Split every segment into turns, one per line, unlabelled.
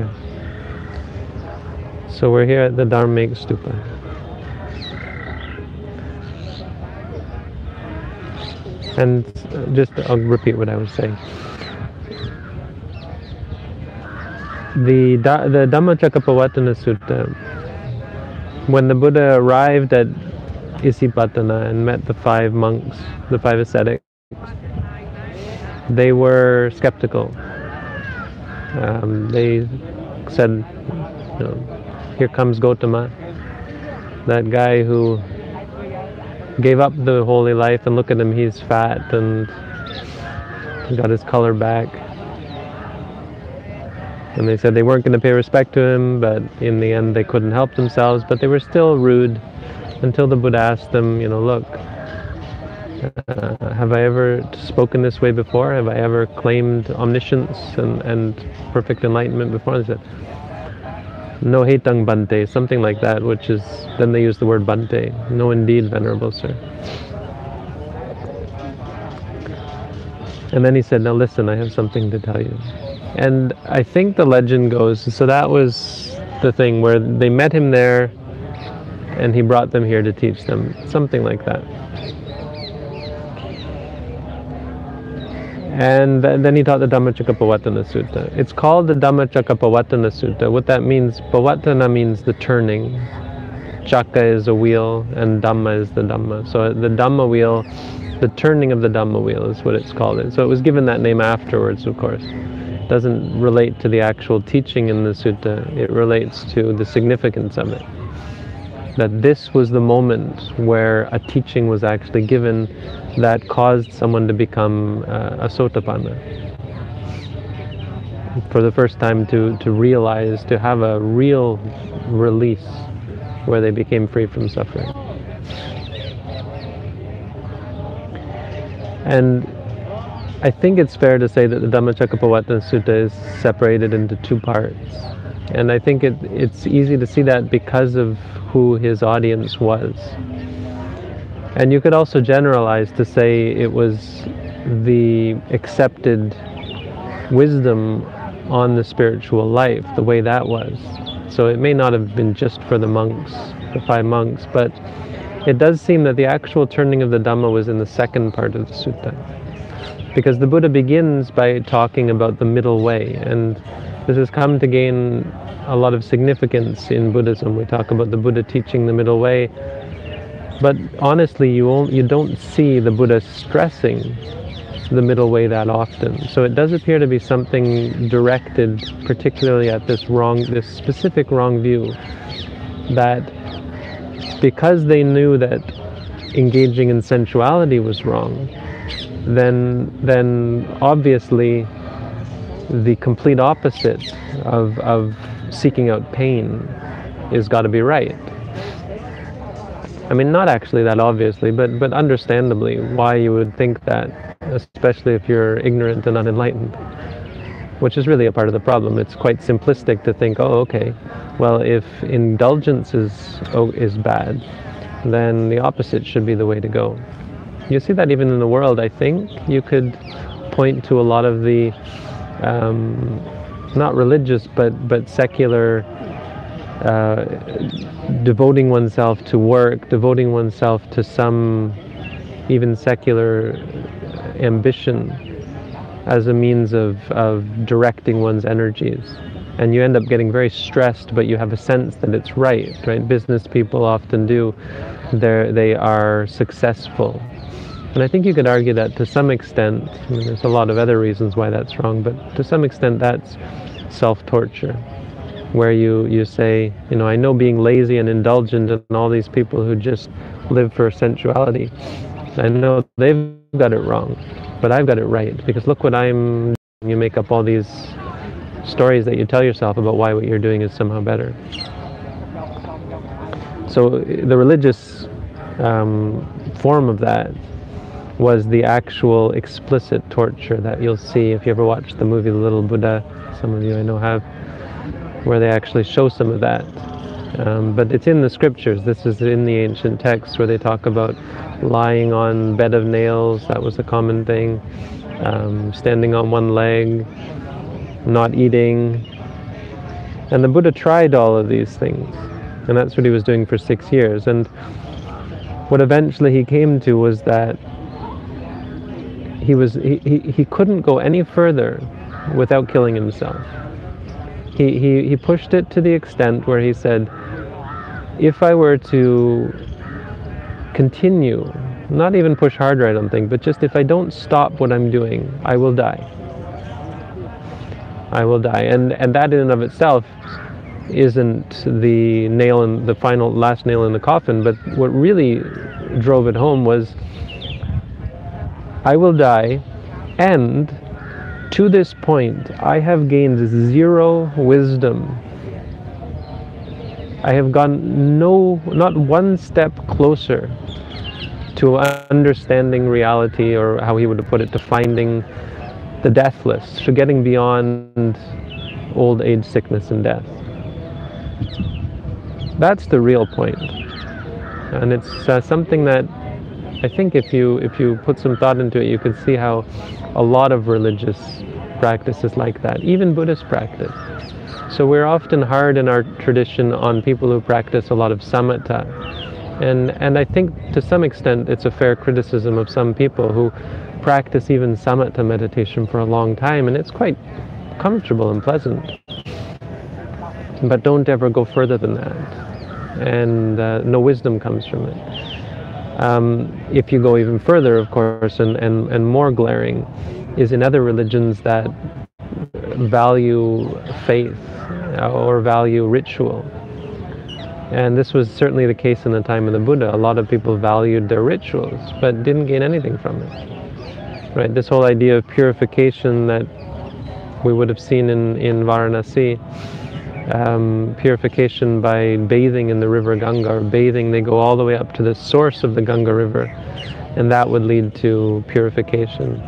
Okay. So we're here at the Dhamek Stupa. And just I'll repeat what I was saying. The the Dhammacakkappavattana Sutta. When the Buddha arrived at Isipatana and met the five monks, the five ascetics, they were skeptical. Um, they said, you know, here comes Gotama, that guy who gave up the holy life, and look at him, he's fat and got his color back. And they said they weren't going to pay respect to him, but in the end they couldn't help themselves, but they were still rude until the Buddha asked them, you know, look, uh, have I ever spoken this way before? Have I ever claimed omniscience and, and perfect enlightenment before? They said, no hetang bante, something like that, which is, then they use the word bante. No, indeed, Venerable Sir. And then he said, now listen, I have something to tell you. And I think the legend goes, so that was the thing where they met him there and he brought them here to teach them, something like that. And then he taught the Dhammacakkappavattana Sutta. It's called the Dhammacakkappavattana Sutta. What that means, Pavattana means the turning. Chakka is a wheel and Dhamma is the Dhamma. So the Dhamma wheel, the turning of the Dhamma wheel is what it's called. So it was given that name afterwards, of course. It doesn't relate to the actual teaching in the sutta, it relates to the significance of it that this was the moment where a teaching was actually given that caused someone to become uh, a sotapanna. For the first time to, to realize, to have a real release where they became free from suffering. And I think it's fair to say that the Dhammacakkappavattana Sutta is separated into two parts. And I think it, it's easy to see that because of who his audience was. And you could also generalize to say it was the accepted wisdom on the spiritual life, the way that was. So it may not have been just for the monks, the five monks, but it does seem that the actual turning of the Dhamma was in the second part of the sutta. Because the Buddha begins by talking about the middle way, and this has come to gain a lot of significance in Buddhism. We talk about the Buddha teaching the middle way, but honestly, you you don't see the Buddha stressing the middle way that often. So it does appear to be something directed, particularly at this wrong, this specific wrong view, that because they knew that engaging in sensuality was wrong, then then obviously the complete opposite of, of seeking out pain is got to be right. I mean, not actually that obviously, but, but understandably why you would think that, especially if you're ignorant and unenlightened, which is really a part of the problem. It's quite simplistic to think, oh, okay, well, if indulgence is, oh, is bad, then the opposite should be the way to go. You see that even in the world, I think. You could point to a lot of the um, not religious but but secular uh, devoting oneself to work, devoting oneself to some even secular ambition as a means of, of directing one's energies. And you end up getting very stressed, but you have a sense that it's right, right? Business people often do. They're, they are successful and I think you could argue that to some extent, I mean, there's a lot of other reasons why that's wrong, but to some extent that's self-torture, where you, you say, you know, I know being lazy and indulgent and all these people who just live for sensuality, I know they've got it wrong, but I've got it right, because look what I'm you make up all these stories that you tell yourself about why what you're doing is somehow better. So the religious um, form of that was the actual explicit torture that you'll see if you ever watch the movie The Little Buddha. Some of you I know have, where they actually show some of that. Um, but it's in the scriptures. This is in the ancient texts where they talk about lying on bed of nails. That was a common thing. Um, standing on one leg, not eating, And the Buddha tried all of these things, and that's what he was doing for six years. And what eventually he came to was that he was he, he, he couldn't go any further without killing himself. He, he, he pushed it to the extent where he said, if I were to continue, not even push harder, I don't think, but just if I don't stop what I'm doing, I will die. I will die. And, and that in and of itself isn't the nail in the final last nail in the coffin, but what really drove it home was I will die and to this point I have gained zero wisdom. I have gone no not one step closer to understanding reality or how he would have put it to finding the deathless, to getting beyond old age, sickness, and death. That's the real point. And it's uh, something that I think if you if you put some thought into it, you can see how a lot of religious practice is like that, even Buddhist practice. So we're often hard in our tradition on people who practice a lot of samatha. And, and I think to some extent it's a fair criticism of some people who practice even samatha meditation for a long time and it's quite comfortable and pleasant. But don't ever go further than that. And uh, no wisdom comes from it. Um, if you go even further, of course, and, and, and more glaring, is in other religions that value faith or value ritual. And this was certainly the case in the time of the Buddha. A lot of people valued their rituals, but didn't gain anything from it. Right? This whole idea of purification that we would have seen in, in Varanasi, um, purification by bathing in the river Ganga, or bathing, they go all the way up to the source of the Ganga River, and that would lead to purification.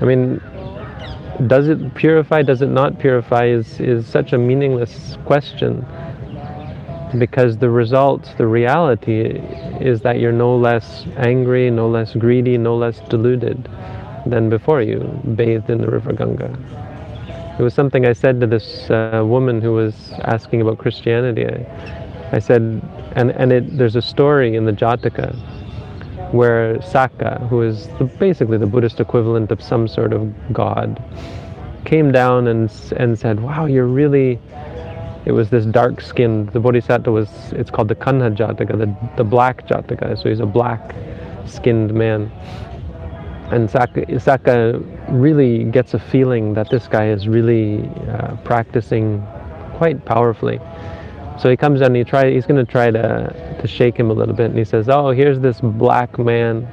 I mean, does it purify, does it not purify is, is such a meaningless question because the result, the reality is that you're no less angry, no less greedy, no less deluded than before you bathed in the river Ganga. It was something I said to this uh, woman who was asking about Christianity. I, I said, and, and it, there's a story in the Jataka where Sakka, who is the, basically the Buddhist equivalent of some sort of god, came down and, and said, wow, you're really, it was this dark skinned, the Bodhisattva was, it's called the Kanha Jataka, the, the black Jataka, so he's a black skinned man. And Sakka, Sakka really gets a feeling that this guy is really uh, practicing quite powerfully. So he comes down and he try, he's going to try to, to shake him a little bit. And he says, oh, here's this black man.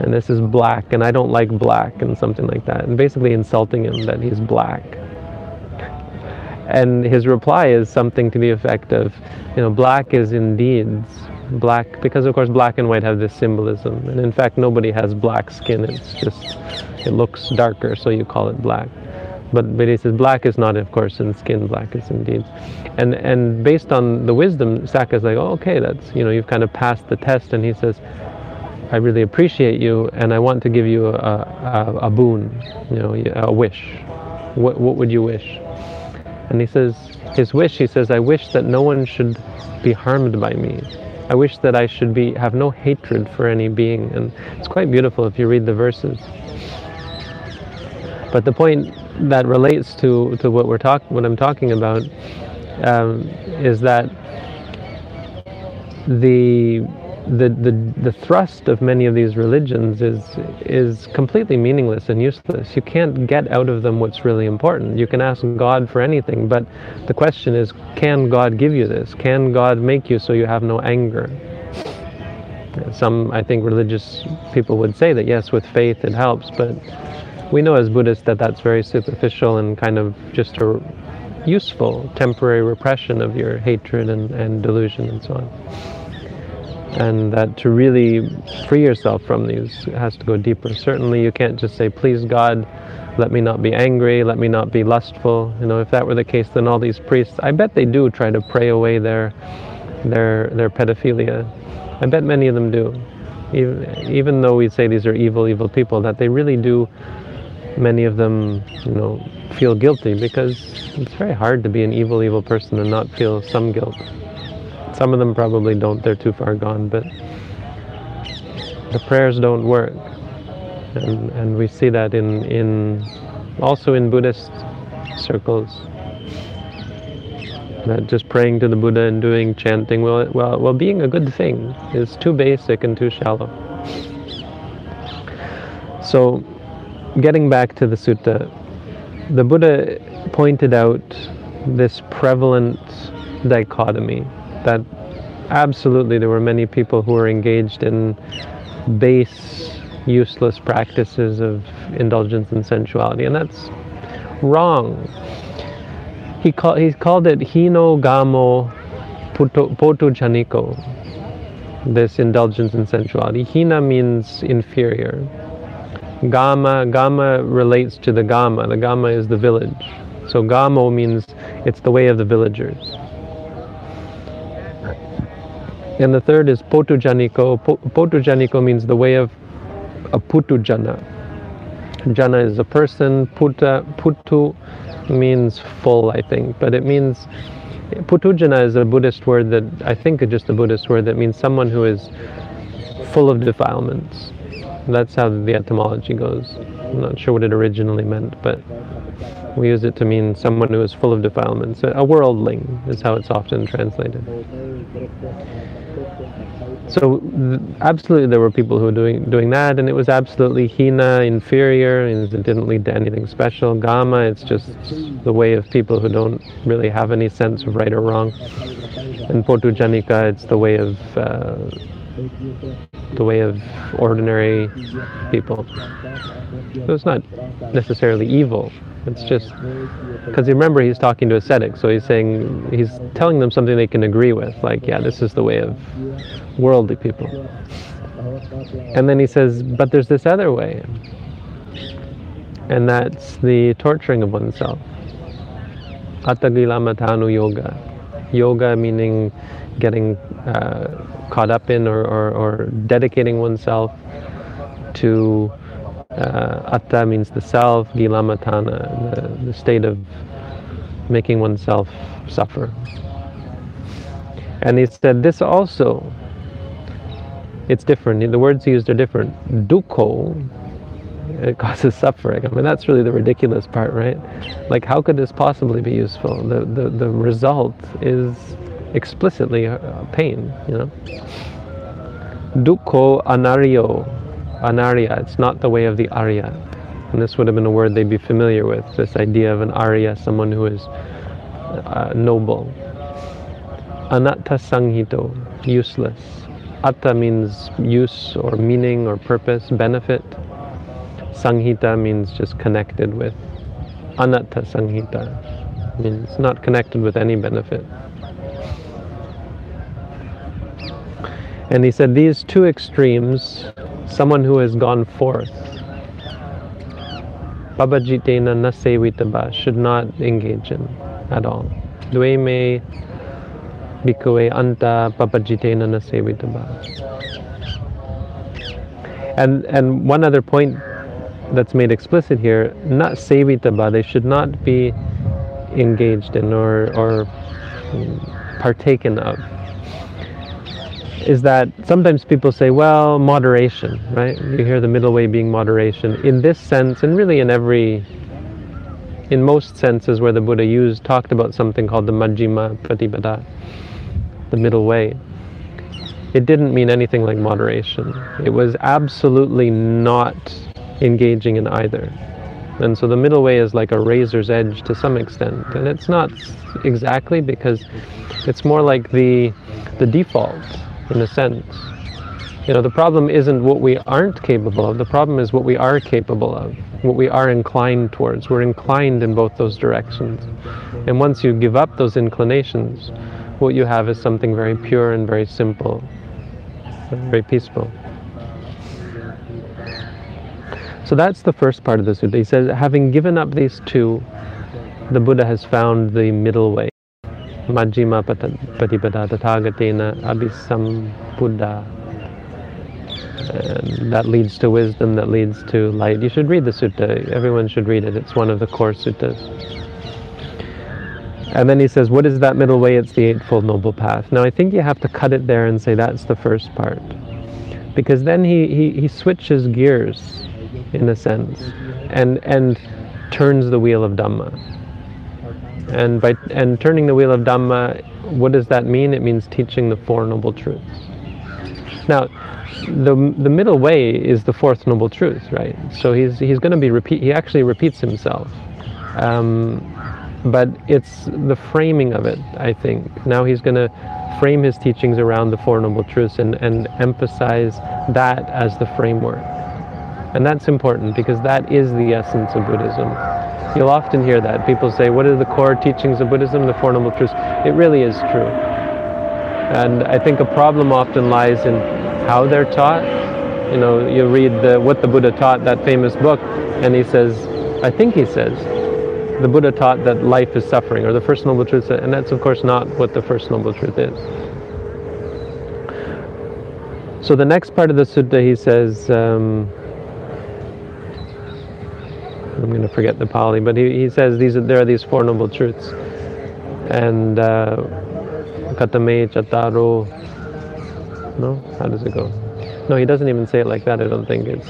And this is black. And I don't like black. And something like that. And basically insulting him that he's black. And his reply is something to the effect of, you know, black is indeed black, because of course black and white have this symbolism. And in fact, nobody has black skin. It's just, it looks darker, so you call it black. But, but he says black is not, of course, in skin, black is indeed. And, and based on the wisdom, Sakka's like, oh, okay, that's, you know, you've kind of passed the test. And he says, I really appreciate you, and I want to give you a, a, a boon, you know, a wish. What, what would you wish? And he says, his wish, he says, I wish that no one should be harmed by me. I wish that I should be have no hatred for any being. And it's quite beautiful if you read the verses. But the point that relates to, to what we're talk what I'm talking about um, is that the, the the the thrust of many of these religions is is completely meaningless and useless. You can't get out of them what's really important. You can ask God for anything, but the question is, can God give you this? Can God make you so you have no anger? Some, I think, religious people would say that yes, with faith it helps, but we know as Buddhists that that's very superficial and kind of just a useful temporary repression of your hatred and, and delusion and so on. And that to really free yourself from these has to go deeper. Certainly you can't just say, please God, let me not be angry, let me not be lustful. You know, if that were the case, then all these priests, I bet they do try to pray away their, their, their pedophilia. I bet many of them do. Even, even though we say these are evil, evil people, that they really do many of them, you know, feel guilty because it's very hard to be an evil, evil person and not feel some guilt. Some of them probably don't, they're too far gone, but the prayers don't work. And, and we see that in, in also in Buddhist circles. That just praying to the Buddha and doing chanting, well, well, well, being a good thing is too basic and too shallow. So, getting back to the sutta, the Buddha pointed out this prevalent dichotomy that absolutely there were many people who were engaged in base, useless practices of indulgence and sensuality, and that's wrong. He, call, he called it hino gamo potu chaniko, this indulgence in sensuality. Hina means inferior. Gama, Gama relates to the Gama. The Gama is the village. So Gamo means it's the way of the villagers. And the third is Potujaniko. Potujaniko means the way of a Putujana. Jana is a person. Puta, Putu means full, I think, but it means Putujana is a Buddhist word that I think just a Buddhist word that means someone who is full of defilements. That's how the etymology goes. I'm not sure what it originally meant, but we use it to mean someone who is full of defilements. A worldling is how it's often translated. So absolutely there were people who were doing doing that and it was absolutely hina, inferior, and it didn't lead to anything special. Gama, it's just the way of people who don't really have any sense of right or wrong. And Potujanika, it's the way of uh, the way of ordinary people. So it's not necessarily evil. It's just because you remember he's talking to ascetics, so he's saying he's telling them something they can agree with. Like, yeah, this is the way of worldly people. And then he says, but there's this other way, and that's the torturing of oneself. Atagilamatanu yoga. Yoga meaning getting uh, caught up in or, or, or dedicating oneself to uh, atta means the self, gilamatana, the, the state of making oneself suffer. And he said this also, it's different. The words used are different. Dukkho, it causes suffering. I mean, that's really the ridiculous part, right? Like, how could this possibly be useful? The, the, the result is explicitly uh, pain, you know. Dukkho anaryo, anarya, it's not the way of the Arya. And this would have been a word they'd be familiar with, this idea of an Arya, someone who is uh, noble. Anatta sanghito, useless. Atta means use or meaning or purpose, benefit. Sanghita means just connected with. Anatta sanghita means not connected with any benefit. And he said these two extremes, someone who has gone forth, Babajitena nasevitaba, should not engage in at all. Dveme bhikkhave anta papajitena nasevitaba. And, and one other point that's made explicit here, not sevitaba, they should not be engaged in or, or mm, partaken of is that sometimes people say, well, moderation, right? You hear the middle way being moderation. In this sense, and really in every, in most senses where the Buddha used, talked about something called the Majjhima Pratipada, the middle way. It didn't mean anything like moderation. It was absolutely not engaging in either. And so the middle way is like a razor's edge to some extent. And it's not exactly because it's more like the, the default in a sense. You know, the problem isn't what we aren't capable of, the problem is what we are capable of, what we are inclined towards. We're inclined in both those directions. And once you give up those inclinations, what you have is something very pure and very simple, very peaceful. So that's the first part of the sutta. He says, having given up these two, the Buddha has found the middle way. Majjhima Patipada Tathagatena Abhisambuddha. And that leads to wisdom, that leads to light. You should read the sutta. Everyone should read it. It's one of the core suttas. And then he says, What is that middle way? It's the Eightfold Noble Path. Now, I think you have to cut it there and say that's the first part. Because then he, he, he switches gears, in a sense, and, and turns the wheel of Dhamma. And, by, and turning the wheel of Dhamma, what does that mean? It means teaching the Four Noble Truths. Now, the, the middle way is the fourth noble truth, right? So he's, he's going to be repeat, he actually repeats himself. Um, but it's the framing of it, I think. Now he's going to frame his teachings around the Four Noble Truths and, and emphasize that as the framework. And that's important because that is the essence of Buddhism. You'll often hear that. People say, What are the core teachings of Buddhism? The Four Noble Truths. It really is true. And I think a problem often lies in how they're taught. You know, you read the, what the Buddha taught, that famous book, and he says, I think he says, the Buddha taught that life is suffering, or the First Noble Truth, and that's of course not what the First Noble Truth is. So the next part of the sutta, he says, um, I'm going to forget the Pali, but he, he says these are, there are these Four Noble Truths. And uh, Katame Chataro, no? How does it go? No, he doesn't even say it like that, I don't think. It's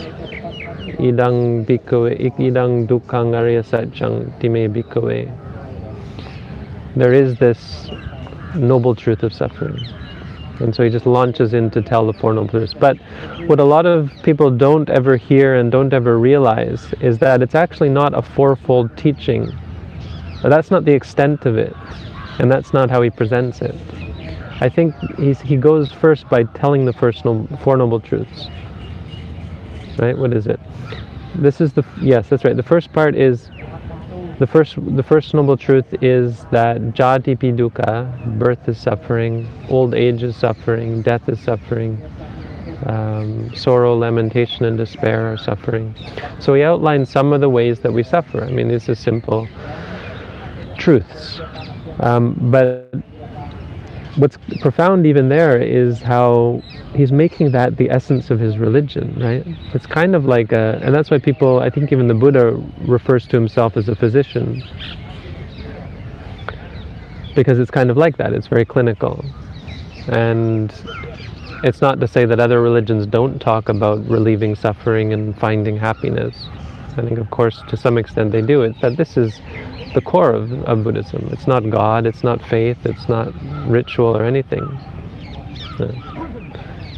idang bhikkhave, idang dukkang arya time bhikkhave. There is this noble truth of suffering. And so he just launches in to tell the Four Noble Truths. But what a lot of people don't ever hear and don't ever realize is that it's actually not a fourfold teaching. That's not the extent of it. And that's not how he presents it. I think he goes first by telling the first Four Noble Truths. Right? What is it? This is the yes, that's right. The first part is the first the first noble truth is that jati dukkha, birth is suffering, old age is suffering, death is suffering, um, sorrow, lamentation, and despair are suffering. So he outlines some of the ways that we suffer. I mean, these are simple truths, um, but what's profound even there is how he's making that the essence of his religion, right? It's kind of like a, and that's why people, I think even the Buddha refers to himself as a physician. Because it's kind of like that, it's very clinical. And it's not to say that other religions don't talk about relieving suffering and finding happiness. I think, of course, to some extent they do it, but this is the core of, of Buddhism. It's not God, it's not faith, it's not ritual or anything.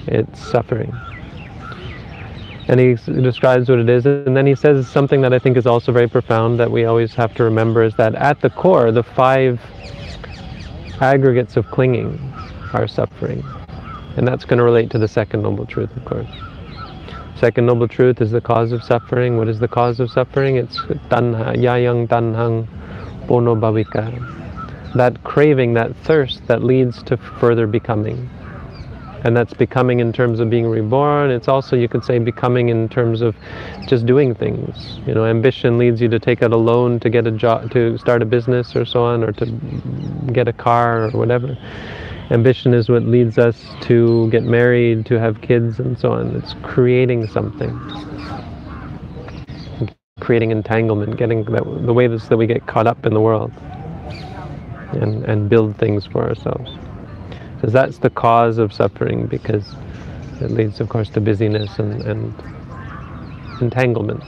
It's suffering. And he describes what it is, and then he says something that I think is also very profound that we always have to remember is that at the core, the five aggregates of clinging are suffering. And that's going to relate to the second noble truth, of course. Second noble truth is the cause of suffering. What is the cause of suffering? It's tanha, yayang tanhang bono bhavika. That craving, that thirst that leads to further becoming. And that's becoming in terms of being reborn. It's also, you could say, becoming in terms of just doing things. You know, ambition leads you to take out a loan to get a job, to start a business or so on, or to get a car or whatever ambition is what leads us to get married, to have kids, and so on. It's creating something, creating entanglement, getting that, the way that we get caught up in the world and, and build things for ourselves. Because that's the cause of suffering, because it leads, of course, to busyness and, and entanglement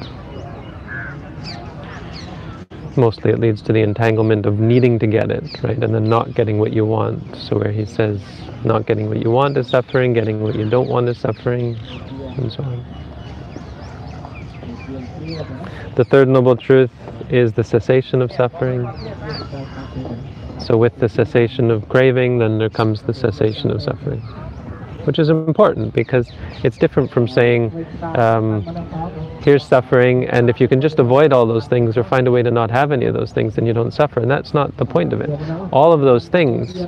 mostly it leads to the entanglement of needing to get it, right? And then not getting what you want. So where he says not getting what you want is suffering, getting what you don't want is suffering, and so on. The third noble truth is the cessation of suffering. So with the cessation of craving, then there comes the cessation of suffering which is important because it's different from saying, um, here's suffering, and if you can just avoid all those things or find a way to not have any of those things, then you don't suffer. And that's not the point of it. All of those things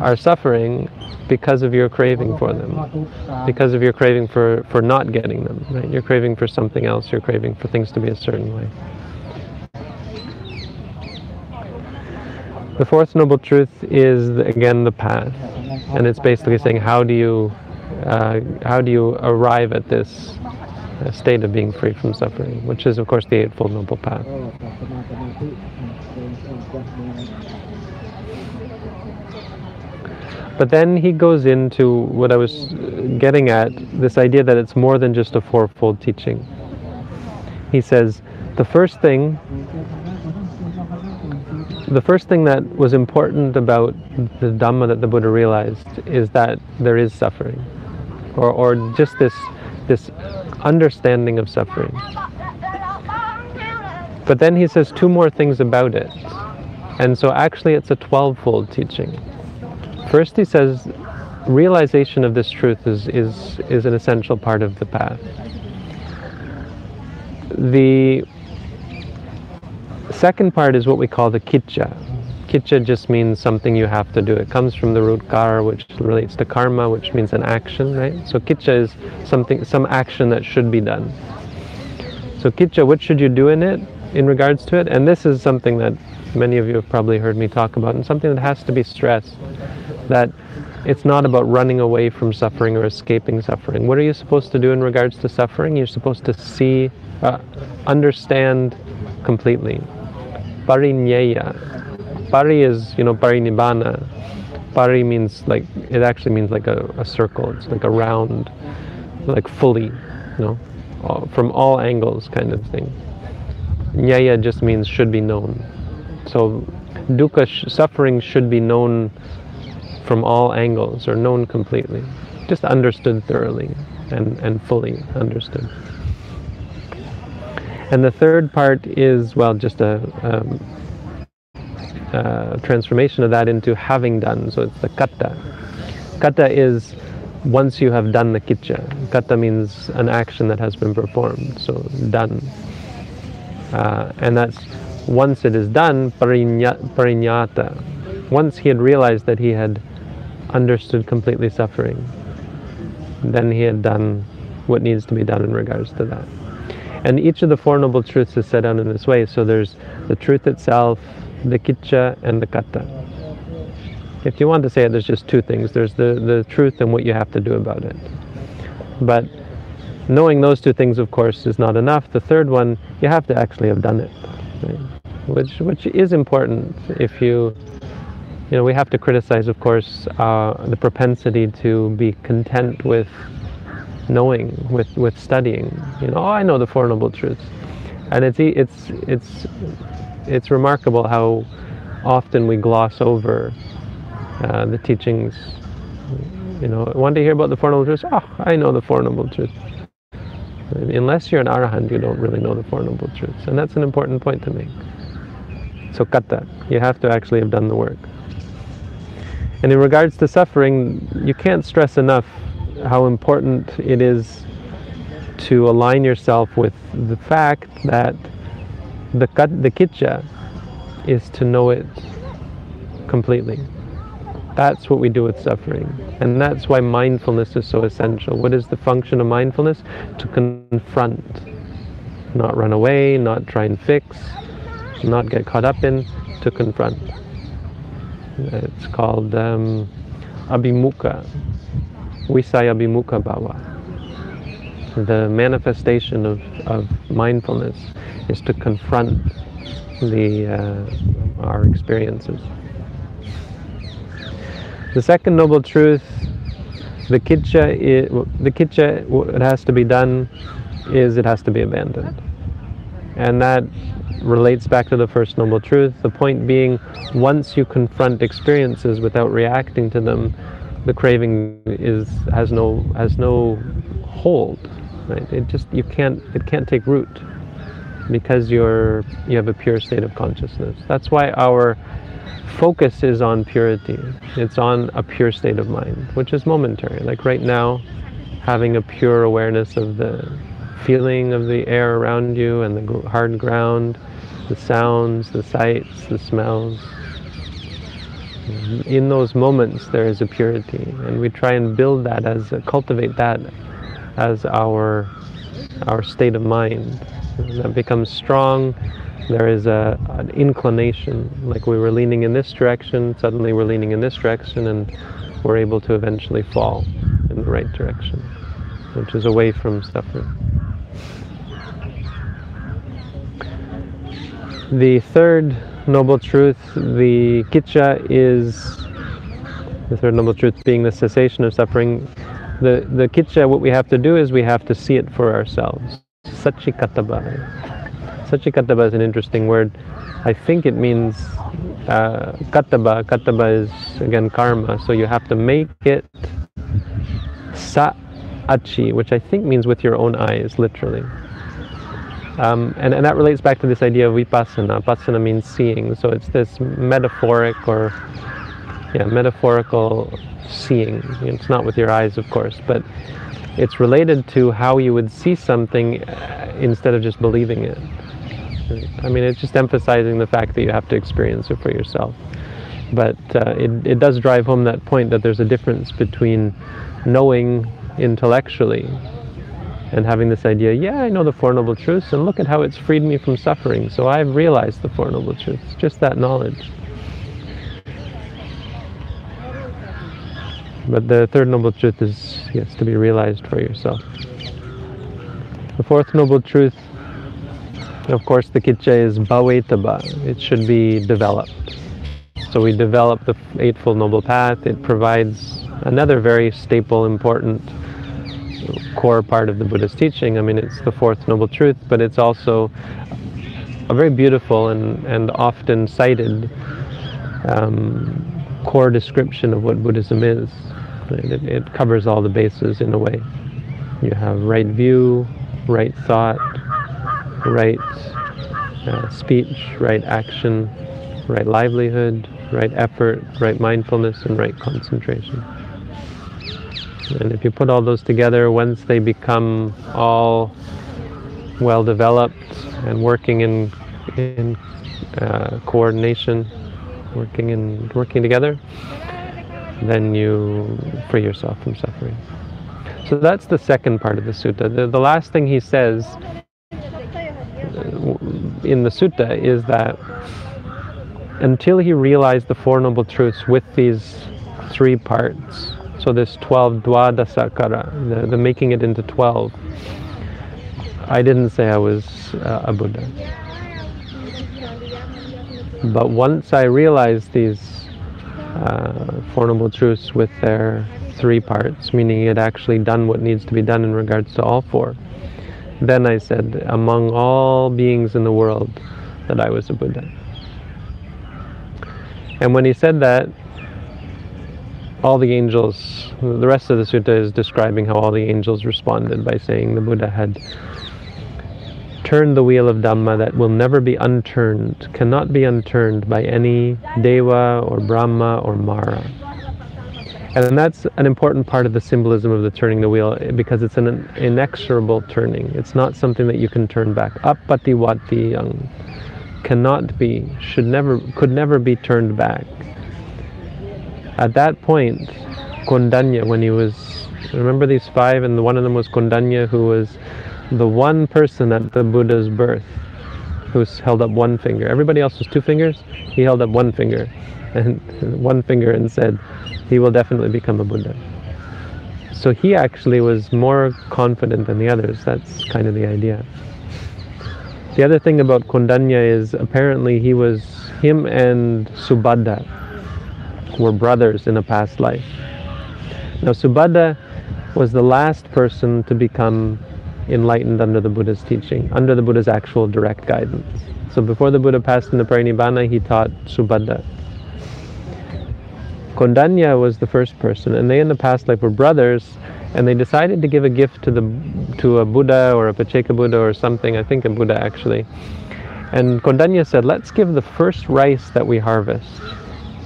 are suffering because of your craving for them, because of your craving for, for not getting them. Right? You're craving for something else, you're craving for things to be a certain way. The Fourth Noble Truth is again the path, and it's basically saying how do you uh, how do you arrive at this uh, state of being free from suffering, which is of course the Eightfold Noble Path. But then he goes into what I was getting at this idea that it's more than just a fourfold teaching. He says, the first thing the first thing that was important about the Dhamma that the Buddha realized is that there is suffering, or, or just this, this understanding of suffering. But then he says two more things about it. And so actually it's a 12 fold teaching. First, he says realization of this truth is, is, is an essential part of the path. The second part is what we call the kitcha. Kitcha just means something you have to do. It comes from the root kar, which relates to karma, which means an action, right? So kitcha is something, some action that should be done. So kitcha, what should you do in it, in regards to it? And this is something that many of you have probably heard me talk about, and something that has to be stressed that it's not about running away from suffering or escaping suffering. What are you supposed to do in regards to suffering? You're supposed to see, uh, understand completely. Parinyaya. Pari is, you know, parinibbana. Pari means like, it actually means like a, a circle. It's like a round, like fully, you know, all, from all angles kind of thing. Nyaya just means should be known. So dukkha, sh- suffering should be known from all angles or known completely, just understood thoroughly and, and fully understood. And the third part is, well, just a, um, uh, transformation of that into having done. So it's the kata. Kata is once you have done the kitcha. Kata means an action that has been performed, so done. Uh, and that's once it is done, parinya, parinyata. Once he had realized that he had understood completely suffering, then he had done what needs to be done in regards to that. And each of the Four Noble Truths is set out in this way. So there's the truth itself, the kitcha, and the kata. If you want to say it, there's just two things. There's the, the truth and what you have to do about it. But knowing those two things, of course, is not enough. The third one, you have to actually have done it. Right? Which, which is important if you you know, we have to criticize, of course, uh, the propensity to be content with knowing, with, with studying. You know, oh, I know the Four Noble Truths, and it's it's it's it's remarkable how often we gloss over uh, the teachings. You know, want to hear about the Four Noble Truths? Oh, I know the Four Noble Truths. Unless you're an arahant, you don't really know the Four Noble Truths, and that's an important point to make. So kata, you have to actually have done the work. And in regards to suffering, you can't stress enough how important it is to align yourself with the fact that the the kitcha is to know it completely. That's what we do with suffering. And that's why mindfulness is so essential. What is the function of mindfulness? To confront, not run away, not try and fix, not get caught up in, to confront. It's called um, Abhimukha, Visaya Abhimukha Bhava. The manifestation of, of mindfulness is to confront the uh, our experiences. The second noble truth, the kitcha, the kitcha, what has to be done is it has to be abandoned. And that relates back to the first noble truth. The point being, once you confront experiences without reacting to them, the craving is has no has no hold. Right? It just you can't it can't take root because you're you have a pure state of consciousness. That's why our focus is on purity. It's on a pure state of mind, which is momentary. Like right now, having a pure awareness of the feeling of the air around you and the hard ground, the sounds, the sights, the smells. In those moments, there is a purity, and we try and build that as cultivate that as our our state of mind. that becomes strong. There is a an inclination, like we were leaning in this direction. Suddenly, we're leaning in this direction, and we're able to eventually fall in the right direction, which is away from suffering. The third noble truth, the kicca, is the third noble truth being the cessation of suffering. The the kicca, what we have to do is we have to see it for ourselves. Sachikataba. Sachikataba is an interesting word. I think it means uh, kataba. Kataba is again karma, so you have to make it sa achi, which I think means with your own eyes, literally. Um, and, and that relates back to this idea of vipassana. Vipassana means seeing, so it's this metaphoric or yeah, metaphorical seeing. It's not with your eyes, of course, but it's related to how you would see something uh, instead of just believing it. I mean, it's just emphasizing the fact that you have to experience it for yourself. But uh, it, it does drive home that point that there's a difference between knowing intellectually and having this idea, yeah, I know the Four Noble Truths, and look at how it's freed me from suffering. So I've realized the Four Noble Truths, just that knowledge. But the third Noble Truth is, yes, to be realized for yourself. The fourth Noble Truth, of course, the Kicca is Bhavetaba. It should be developed. So we develop the Eightfold Noble Path. It provides another very staple, important core part of the Buddha's teaching. I mean, it's the fourth noble truth, but it's also a very beautiful and, and often cited um, core description of what Buddhism is. It, it, covers all the bases in a way. You have right view, right thought, right uh, speech, right action, right livelihood, right effort, right mindfulness, and right concentration. And if you put all those together, once they become all well developed and working in in uh, coordination, working in working together, then you free yourself from suffering. So that's the second part of the sutta. The, the last thing he says uh, in the sutta is that until he realized the Four Noble Truths with these three parts, so this 12 Dwadasakara, the, the making it into 12, I didn't say I was uh, a Buddha. But once I realized these uh, Four Noble Truths with their three parts, meaning had actually done what needs to be done in regards to all four, then I said, among all beings in the world, that I was a Buddha. And when he said that, all the angels, the rest of the sutta is describing how all the angels responded by saying the Buddha had turned the wheel of Dhamma that will never be unturned, cannot be unturned by any Deva or Brahma or Mara. And that's an important part of the symbolism of the turning the wheel because it's an inexorable turning. It's not something that you can turn back. Appati wati yang cannot be, should never, could never be turned back. At that point, Kondanya, when he was, remember these five, and one of them was Kondanya, who was the one person at the Buddha's birth who held up one finger. Everybody else was two fingers. He held up one finger, and one finger, and said, "He will definitely become a Buddha." So he actually was more confident than the others. That's kind of the idea. The other thing about Kondanya is apparently he was him and Subhadda were brothers in a past life. Now Subhadda was the last person to become enlightened under the Buddha's teaching, under the Buddha's actual direct guidance. So before the Buddha passed into parinibbana, he taught Subhadda. Kondanya was the first person, and they in the past life were brothers, and they decided to give a gift to the to a Buddha or a Pacceka Buddha or something. I think a Buddha actually. And Kondanya said, "Let's give the first rice that we harvest,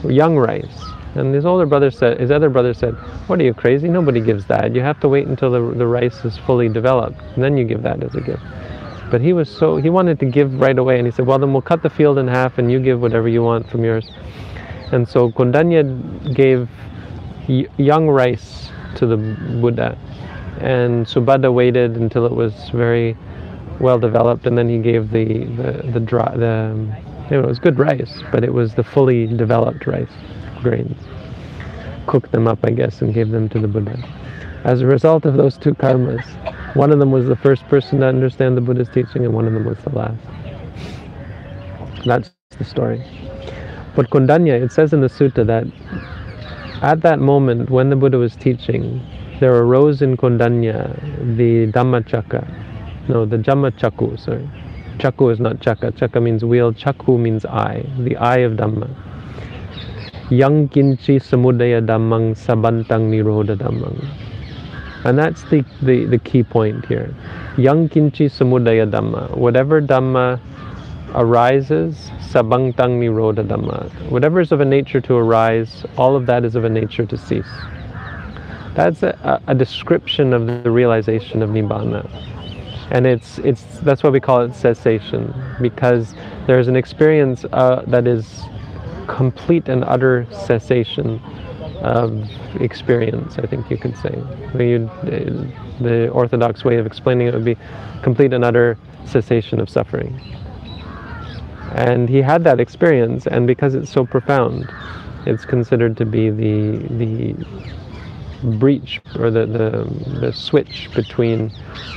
young rice." And his older brother said, his other brother said, "What are you crazy? Nobody gives that. You have to wait until the the rice is fully developed, and then you give that as a gift." But he was so he wanted to give right away, and he said, "Well, then we'll cut the field in half, and you give whatever you want from yours." And so Kondanya gave young rice to the Buddha, and Subhadda waited until it was very well developed, and then he gave the the the dry the it was good rice, but it was the fully developed rice grains. cooked them up, I guess, and gave them to the Buddha. As a result of those two karmas, one of them was the first person to understand the Buddha's teaching, and one of them was the last. That's the story. But Kondanya, it says in the sutta that at that moment when the Buddha was teaching, there arose in Kondanya the Dhammachakka. No, the Dhammacakkhu, sorry. Chaku is not Chaka. Chaka means wheel. Chaku means eye. The eye of Dhamma. Yang kinchi samudaya dhammang sabantang nirodha dhammang. And that's the, the, the key point here. Yang kinchi samudaya dhamma. Whatever dhamma arises, sabantang nirodha dhamma. Whatever is of a nature to arise, all of that is of a nature to cease. That's a, a description of the realization of Nibbana. And it's, it's, that's why we call it cessation, because there's an experience uh, that is complete and utter cessation of experience, I think you could say. You, the orthodox way of explaining it would be complete and utter cessation of suffering. And he had that experience, and because it's so profound, it's considered to be the, the breach or the, the, the switch between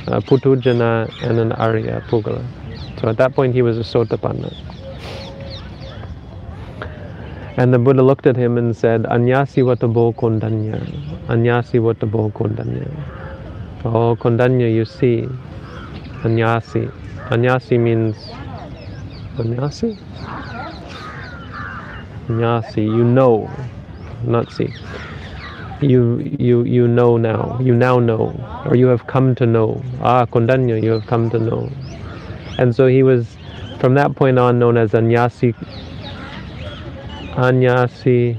uh, Puthujjana and an Arya Puggala. So at that point he was a Sotapanna. And the Buddha looked at him and said, Anyasi watabo kondanya. Anyasi watabo kondanya. Oh, kondanya, you see. Anyasi. Anyasi means. Anyasi? Anyasi, you know, not see. You, you, you know now. You now know. Or you have come to know. Ah, kondanya, you have come to know. And so he was, from that point on, known as Anyasi Anyasi,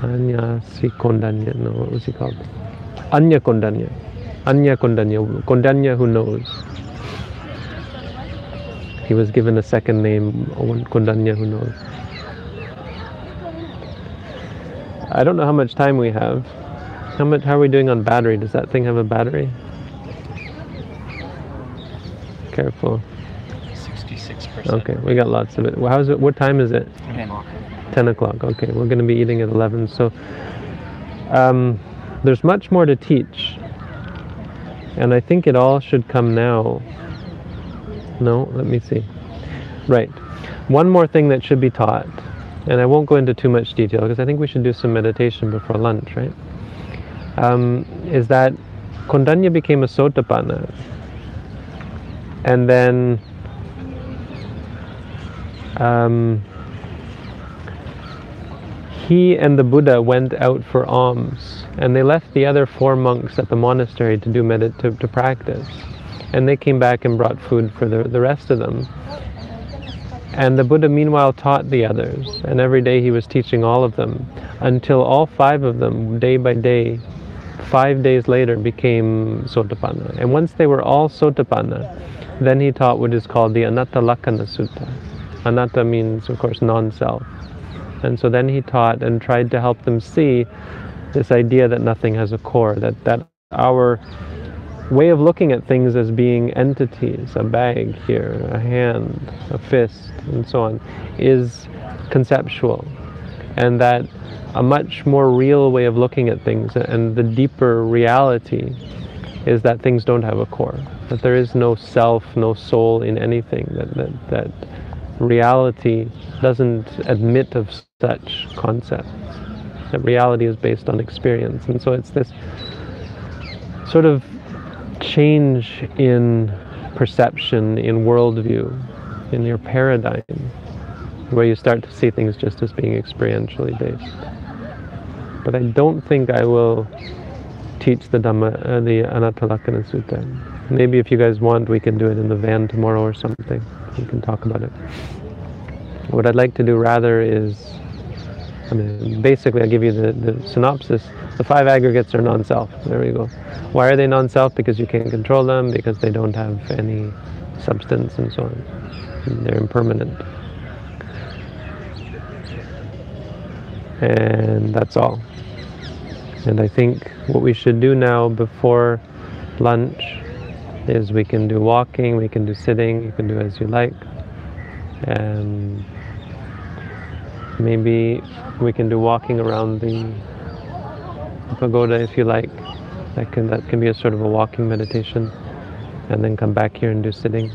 Anyasi Kondanya, no, what was he called? Anya Kondanya. Anya Kondanya, Kondanya who knows. He was given a second name, Kondanya who knows. I don't know how much time we have. How much? How are we doing on battery? Does that thing have a battery? Careful.
66%.
Okay, we got lots of it. Well, how's it? What time is it?
10. o'clock.
10 o'clock. Okay, we're going to be eating at 11. So um, there's much more to teach. And I think it all should come now. No, let me see. Right. One more thing that should be taught, and I won't go into too much detail because I think we should do some meditation before lunch, right? Um, is that Kondanya became a Sotapanna. And then um, he and the Buddha went out for alms, and they left the other four monks at the monastery to do medit to, to practice. And they came back and brought food for the, the rest of them. And the Buddha meanwhile taught the others, and every day he was teaching all of them, until all five of them, day by day, five days later, became Sotapanna. And once they were all Sotapanna, then he taught what is called the Anatta Lakkhana Sutta. Anatta means, of course, non-self. And so then he taught and tried to help them see this idea that nothing has a core, that, that our way of looking at things as being entities, a bag here, a hand, a fist, and so on, is conceptual. And that a much more real way of looking at things and the deeper reality is that things don't have a core, that there is no self, no soul in anything, that, that, that reality doesn't admit of such concepts. That reality is based on experience. And so it's this sort of change in perception, in worldview, in your paradigm, where you start to see things just as being experientially based. But I don't think I will teach the Dhamma, uh, the Anattalakkhana Sutta. Maybe if you guys want, we can do it in the van tomorrow or something. We can talk about it. What I'd like to do rather is, I mean, basically I'll give you the, the synopsis. The five aggregates are non-self. There you go. Why are they non-self? Because you can't control them, because they don't have any substance and so on. They're impermanent. And that's all. And I think what we should do now before lunch is we can do walking, we can do sitting, you can do as you like. And maybe we can do walking around the pagoda if you like. That can that can be a sort of a walking meditation, and then come back here and do sitting,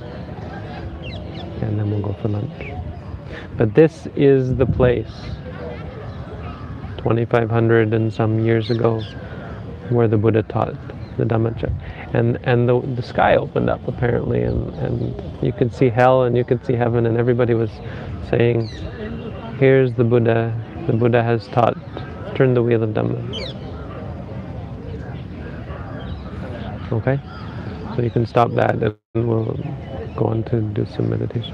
and then we'll go for lunch. But this is the place, 2,500 and some years ago, where the Buddha taught the Dhammacakka. And and the the sky opened up apparently, and and you could see hell and you could see heaven, and everybody was saying, "Here's the Buddha. The Buddha has taught. Turn the wheel of Dhamma." Okay, so you can stop that, and we'll go on to do some meditation.